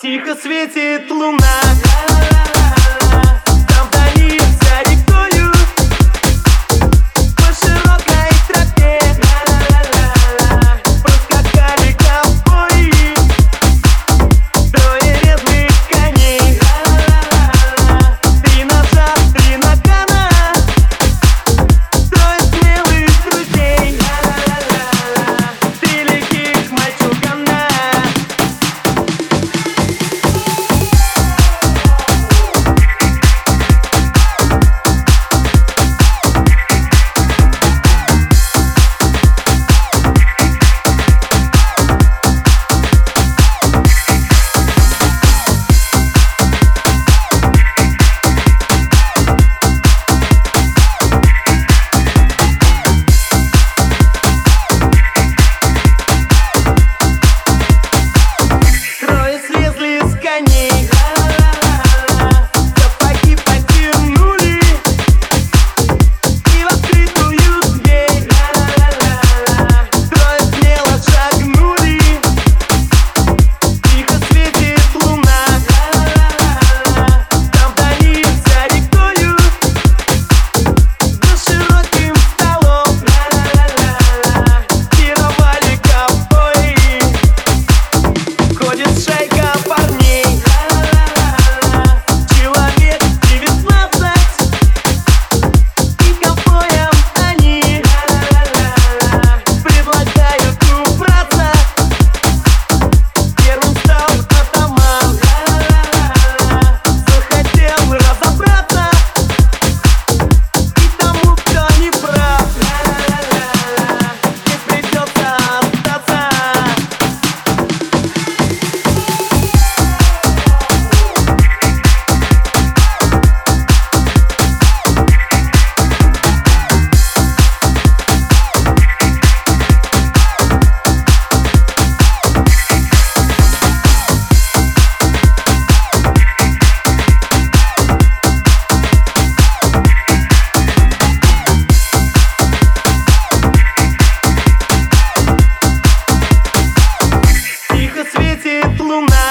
Тихо светит луна money. não